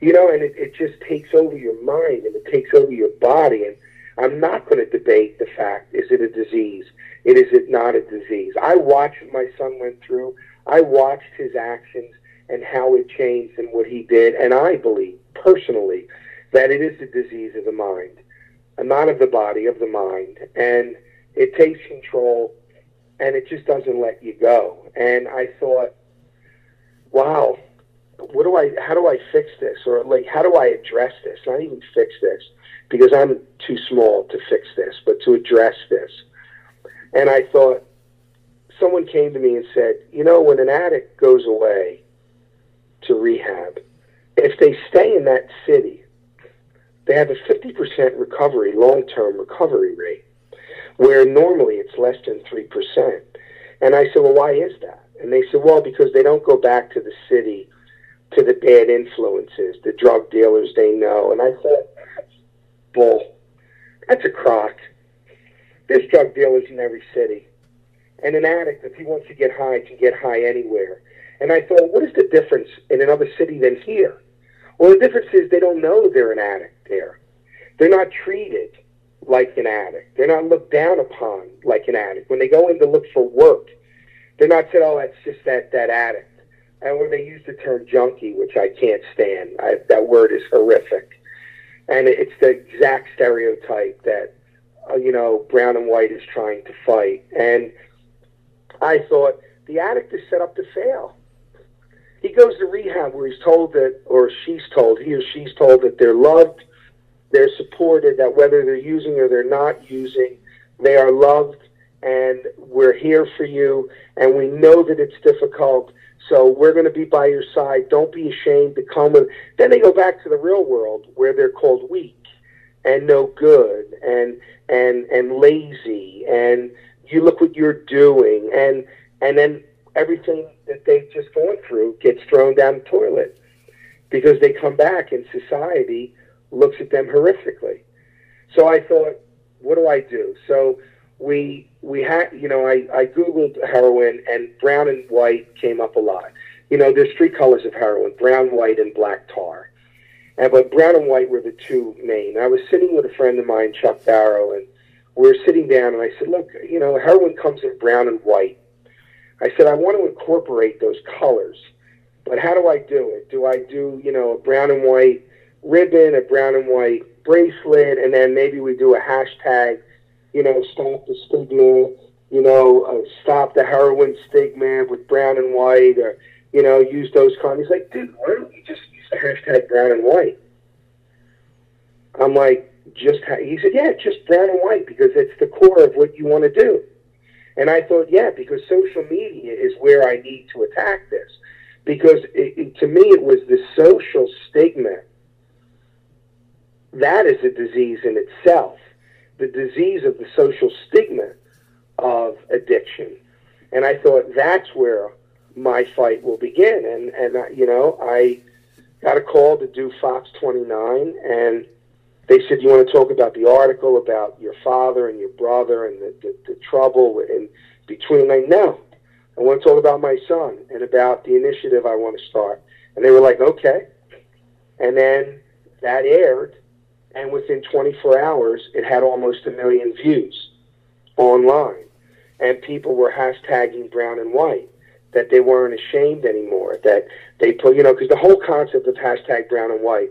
you know, and it, it just takes over your mind and it takes over your body. And I'm not going to debate the fact, is it a disease? It is it not a disease? I watched what my son went through. I watched his actions and how it changed and what he did. And I believe personally that it is a disease of the mind, not of the body, of the mind. And it takes control and it just doesn't let you go. And I thought, wow, what do I? How do I fix this? Or like, how do I address this? Not even fix this because I'm too small to fix this, but to address this. And I thought, someone came to me and said, you know, when an addict goes away to rehab, if they stay in that city, they have a 50% recovery, long term recovery rate where normally it's less than 3%. And I said, well, why is that? And they said, well, because they don't go back to the city, to the bad influences, the drug dealers they know. And I thought, bull. That's a crock. There's drug dealers in every city. And an addict, if he wants to get high, can get high anywhere. And I thought, what is the difference in another city than here? Well, the difference is they don't know they're an addict there. They're not treated like an addict. They're not looked down upon like an addict. When they go in to look for work, they're not said, "Oh, that's just that that addict." And when they use the term junkie, which I can't stand, I, that word is horrific, and it's the exact stereotype that uh, you know brown and white is trying to fight. And I thought the addict is set up to fail. He goes to rehab where he's told that, or she's told, he or she's told that they're loved they're supported, that whether they're using or they're not using, they are loved and we're here for you and we know that it's difficult. So we're going to be by your side. Don't be ashamed to come with. Then they go back to the real world where they're called weak and no good and and and lazy and you look what you're doing and and then everything that they've just gone through gets thrown down the toilet because they come back and society looks at them horrifically. So I thought, what do I do? So we we had you know I, I googled heroin and brown and white came up a lot. You know, there's three colors of heroin: brown, white, and black tar. And but brown and white were the two main. I was sitting with a friend of mine, Chuck Barrow, and we were sitting down, and I said, "Look, you know, heroin comes in brown and white." I said, "I want to incorporate those colors, but how do I do it? Do I do you know a brown and white ribbon, a brown and white bracelet, and then maybe we do a hashtag, you know, stop the stigma, you know, uh, stop the heroin stigma with brown and white, or, you know, use those kind. He's like, dude, why don't you just use the hashtag brown and white? I'm like, just, ha-. he said, yeah, just brown and white because it's the core of what you want to do. And I thought, yeah, because social media is where I need to attack this. Because it, it, to me, it was the social stigma that is a disease in itself. The disease of the social stigma of addiction. And I thought that's where my fight will begin. And, and uh, you know, I got a call to do Fox 29, and they said, You want to talk about the article about your father and your brother and the, the, the trouble in between? I know. I want to talk about my son and about the initiative I want to start. And they were like, Okay. And then that aired, and within 24 hours, it had almost a million views online. And people were hashtagging brown and white, that they weren't ashamed anymore, that they put, you know, because the whole concept of hashtag brown and white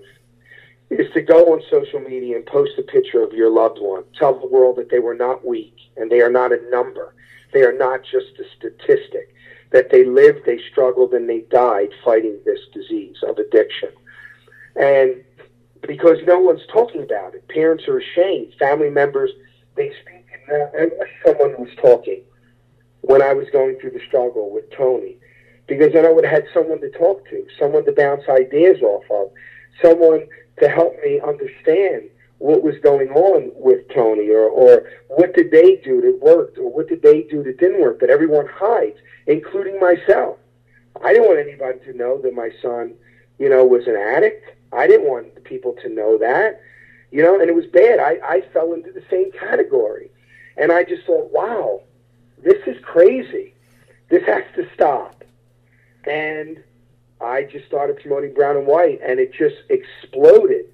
is to go on social media and post a picture of your loved one. Tell the world that they were not weak and they are not a number. They are not just a statistic. That they lived, they struggled, and they died fighting this disease of addiction. And because no one's talking about it. Parents are ashamed. Family members, they speak unless someone was talking. when I was going through the struggle with Tony, because then I would have had someone to talk to, someone to bounce ideas off of, someone to help me understand what was going on with Tony, or or what did they do that worked, or what did they do that didn't work. That everyone hides, including myself. I didn't want anybody to know that my son, you know, was an addict. I didn't want people to know that, you know, and it was bad. I, I fell into the same category. And I just thought, wow, this is crazy. This has to stop. And I just started promoting brown and white, and it just exploded.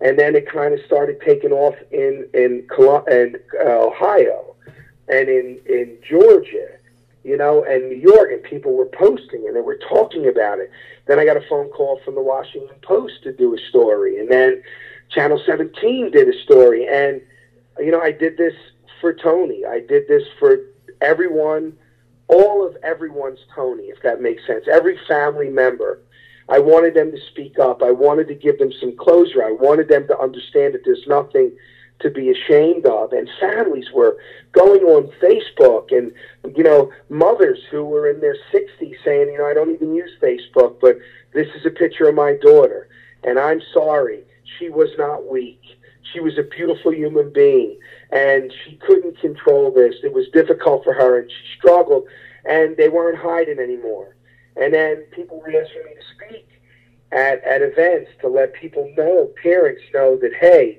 And then it kind of started taking off in in, in uh, Ohio and in in Georgia you know, and New York, and people were posting and they were talking about it. Then I got a phone call from the Washington Post to do a story, and then Channel 17 did a story, and you know, I did this for Tony. I did this for everyone, all of everyone's Tony, if that makes sense. Every family member. I wanted them to speak up. I wanted to give them some closure. I wanted them to understand that there's nothing to be ashamed of. And families were going on Facebook and, you know, mothers who were in their 60s saying, you know, I don't even use Facebook, but this is a picture of my daughter. And I'm sorry. She was not weak. She was a beautiful human being. And she couldn't control this. It was difficult for her and she struggled. And they weren't hiding anymore. And then people were asking me to speak at, at events to let people know, parents know that, hey,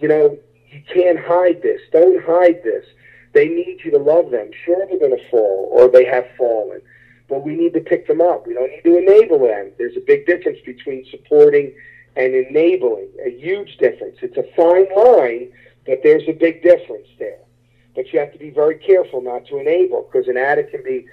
you know, you can't hide this. Don't hide this. They need you to love them. Sure, they're going to fall, or they have fallen, but we need to pick them up. We don't need to enable them. There's a big difference between supporting and enabling. A huge difference. It's a fine line, but there's a big difference there. But you have to be very careful not to enable, because an addict can be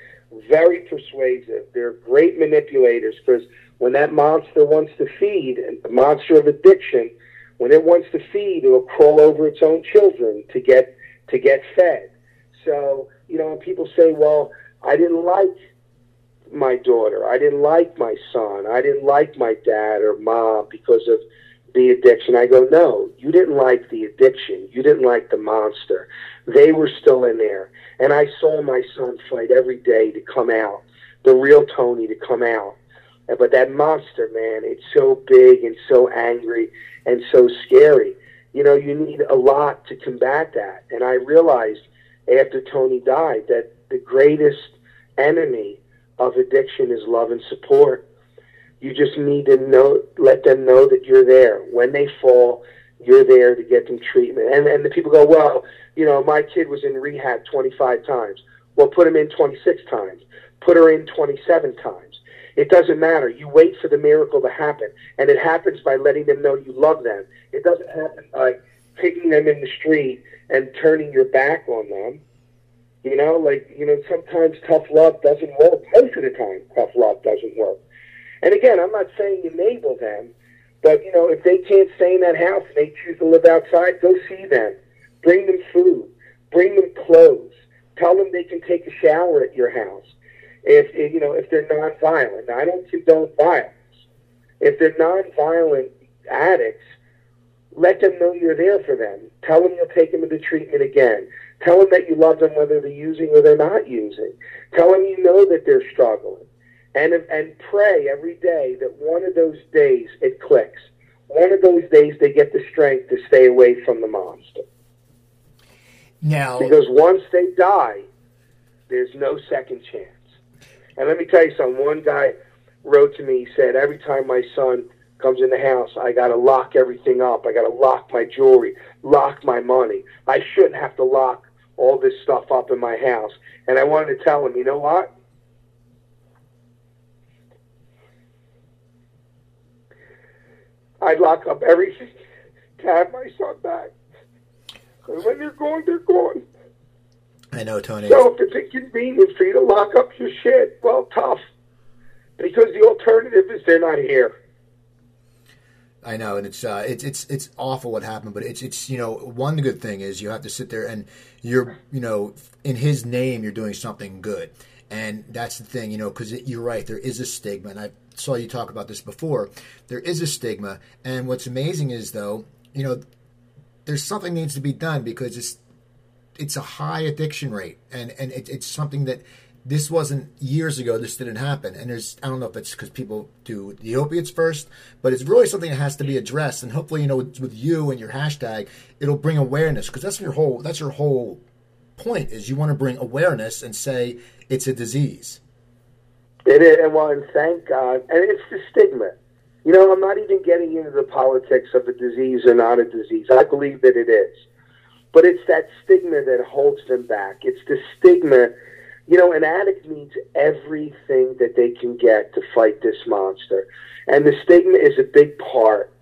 very persuasive. They're great manipulators, because when that monster wants to feed, the monster of addiction when it wants to feed, it'll crawl over its own children to get to get fed. So you know, people say, "Well, I didn't like my daughter. I didn't like my son. I didn't like my dad or mom because of the addiction." I go, "No, you didn't like the addiction. You didn't like the monster. They were still in there." And I saw my son fight every day to come out, the real Tony to come out. But that monster, man, it's so big and so angry and so scary. You know, you need a lot to combat that. And I realized after Tony died that the greatest enemy of addiction is love and support. You just need to know, let them know that you're there. When they fall, you're there to get them treatment. And, and the people go, well, you know, my kid was in rehab 25 times. Well, put him in 26 times. Put her in 27 times. It doesn't matter. You wait for the miracle to happen, and it happens by letting them know you love them. It doesn't happen by picking them in the street and turning your back on them. You know, like, you know, sometimes tough love doesn't work. Most of the time, tough love doesn't work. And again, I'm not saying enable them, but, you know, if they can't stay in that house and they choose to live outside, go see them. Bring them food. Bring them clothes. Tell them they can take a shower at your house if, if you know if they're nonviolent. Now, I don't condone violence. If they're nonviolent addicts, let them know you're there for them. Tell them you'll take them into treatment again. Tell them that you love them whether they're using or they're not using. Tell them you know that they're struggling. And, and pray every day that one of those days it clicks. One of those days they get the strength to stay away from the monster. Now, because once they die, there's no second chance. And let me tell you something. One guy wrote to me. He said, every time my son comes in the house, I got to lock everything up. I got to lock my jewelry, lock my money. I shouldn't have to lock all this stuff up in my house. And I wanted to tell him, you know what? I'd lock up everything to have my son back. Because when they're gone, they're gone. I know, Tony. So if it's inconvenient for you to lock up your shit, well, tough. Because the alternative is they're not here. I know, and it's uh, it's it's it's awful what happened, but it's it's you know one good thing is you have to sit there and you're you know in his name you're doing something good, and that's the thing you know because you're right there is a stigma, and I saw you talk about this before. There is a stigma, and what's amazing is though you know there's something needs to be done because it's it's a high addiction rate, and and it, it's something that this wasn't years ago. This didn't happen, and there's I don't know if it's because people do the opiates first, but it's really something that has to be addressed. And hopefully, you know, with, with you and your hashtag, it'll bring awareness because that's your whole that's your whole point is you want to bring awareness and say it's a disease. It is, and well, and thank God, and it's the stigma. You know, I'm not even getting into the politics of a disease or not a disease. I believe that it is. But it's that stigma that holds them back. It's the stigma. You know, an addict needs everything that they can get to fight this monster. And the stigma is a big part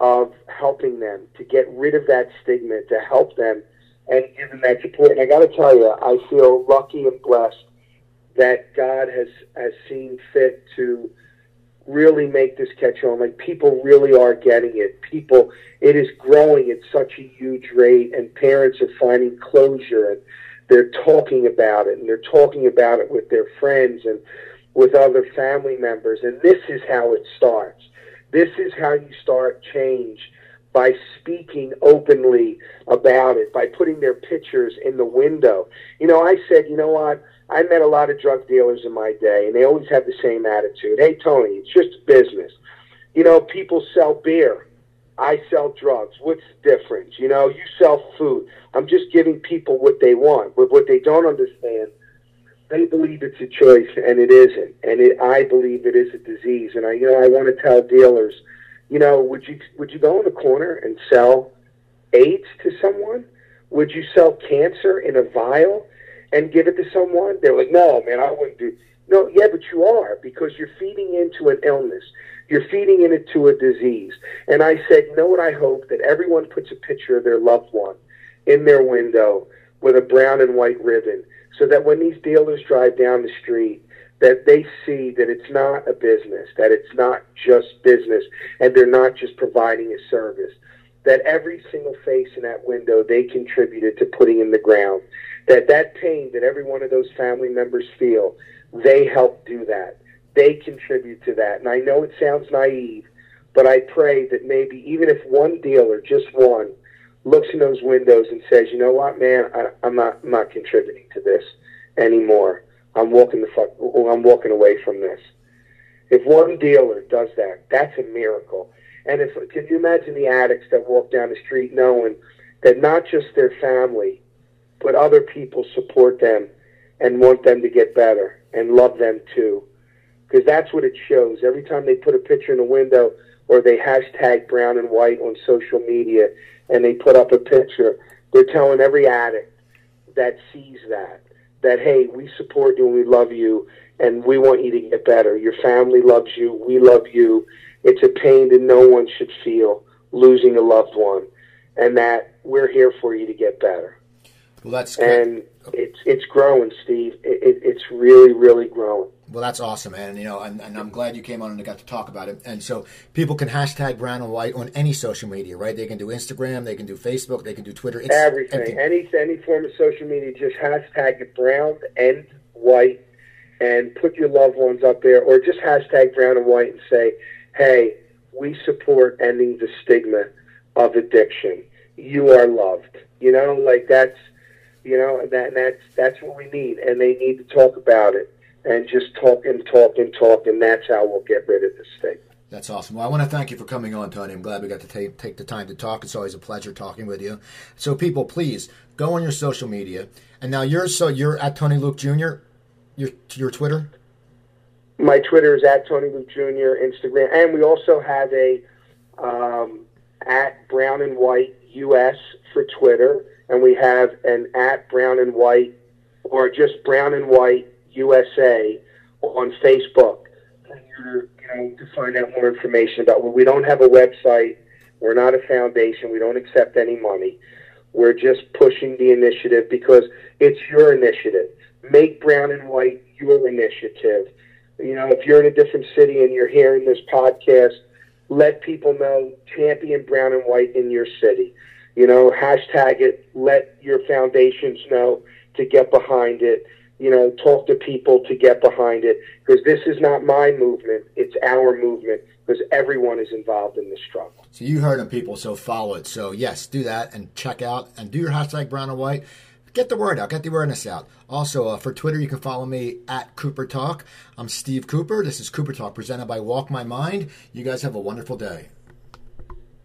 of helping them to get rid of that stigma, to help them and give them that support. And I got to tell you, I feel lucky and blessed that God has, has seen fit to really make this catch on. Like people really are getting it. People, it is growing at such a huge rate, and parents are finding closure, and they're talking about it, and they're talking about it with their friends and with other family members. And this is how it starts. This is how you start change by speaking openly about it, by putting their pictures in the window. You know, I said, you know what? I met a lot of drug dealers in my day, and they always have the same attitude. Hey, Tony, it's just business. You know, people sell beer. I sell drugs. What's the difference? You know, you sell food. I'm just giving people what they want. But what they don't understand, they believe it's a choice, and it isn't. And it, I believe it is a disease. And I, you know, I want to tell dealers, you know, would you would you go in the corner and sell AIDS to someone? Would you sell cancer in a vial? and give it to someone? They're like, no, man, I wouldn't do. No, yeah, but you are because you're feeding into an illness. You're feeding into a disease. And I said, you know what? I hope that everyone puts a picture of their loved one in their window with a brown and white ribbon, so that when these dealers drive down the street, that they see that it's not a business, that it's not just business, and they're not just providing a service. That every single face in that window they contributed to putting in the ground that that pain that every one of those family members feel, they help do that. They contribute to that. And I know it sounds naive, but I pray that maybe even if one dealer, just one, looks in those windows and says, "You know what, man, I, I'm not, I'm not contributing to this anymore. I'm walking the fuck, I'm walking away from this." If one dealer does that, that's a miracle. And if can you imagine the addicts that walk down the street knowing that not just their family but other people support them and want them to get better and love them too. Because that's what it shows. Every time they put a picture in a window or they hashtag brown and white on social media and they put up a picture, they're telling every addict that sees that, that, hey, we support you and we love you and we want you to get better. Your family loves you. We love you. It's a pain that no one should feel losing a loved one and that we're here for you to get better. Well, that's and it's it's growing, Steve. It, it, it's really really growing. Well, that's awesome, man. You know, and, and, I'm glad you came on and got to talk about it. And so people can hashtag brown and white on any social media, right? They can do Instagram, they can do Facebook, they can do Twitter. It's everything, everything. any any form of social media. Just hashtag it brown and white, and put your loved ones up there, or just hashtag brown and white and say, "Hey, we support ending the stigma of addiction. You are loved." You know, like that's you know, and, that, and that's that's what we need, and they need to talk about it and just talk and talk and talk, and that's how we'll get rid of this thing. That's awesome. Well, I want to thank you for coming on, Tony. I'm glad we got to take, take the time to talk. It's always a pleasure talking with you. So, people, please go on your social media. And now you're so you're at Tony Luke Jr. Your your Twitter. My Twitter is at Tony Luke Jr. Instagram, and we also have a um, at Brown and White US for Twitter and we have an at Brown and White or just Brown and White USA on Facebook. You know, to find out more information about. Well, we don't have a website. We're not a foundation. We don't accept any money. We're just pushing the initiative because it's your initiative. Make Brown and White your initiative. You know, if you're in a different city and you're hearing this podcast, let people know champion Brown and White in your city. You know, hashtag it. Let your foundations know to get behind it. You know, talk to people to get behind it because this is not my movement; it's our movement because everyone is involved in this struggle. So you heard them, people. So follow it. So yes, do that and check out and do your hashtag brown and white. get the word out, get the awareness out. Also, uh, for Twitter, you can follow me at Cooper Talk. I'm Steve Cooper. This is Cooper Talk presented by Walk My Mind. You guys have a wonderful day.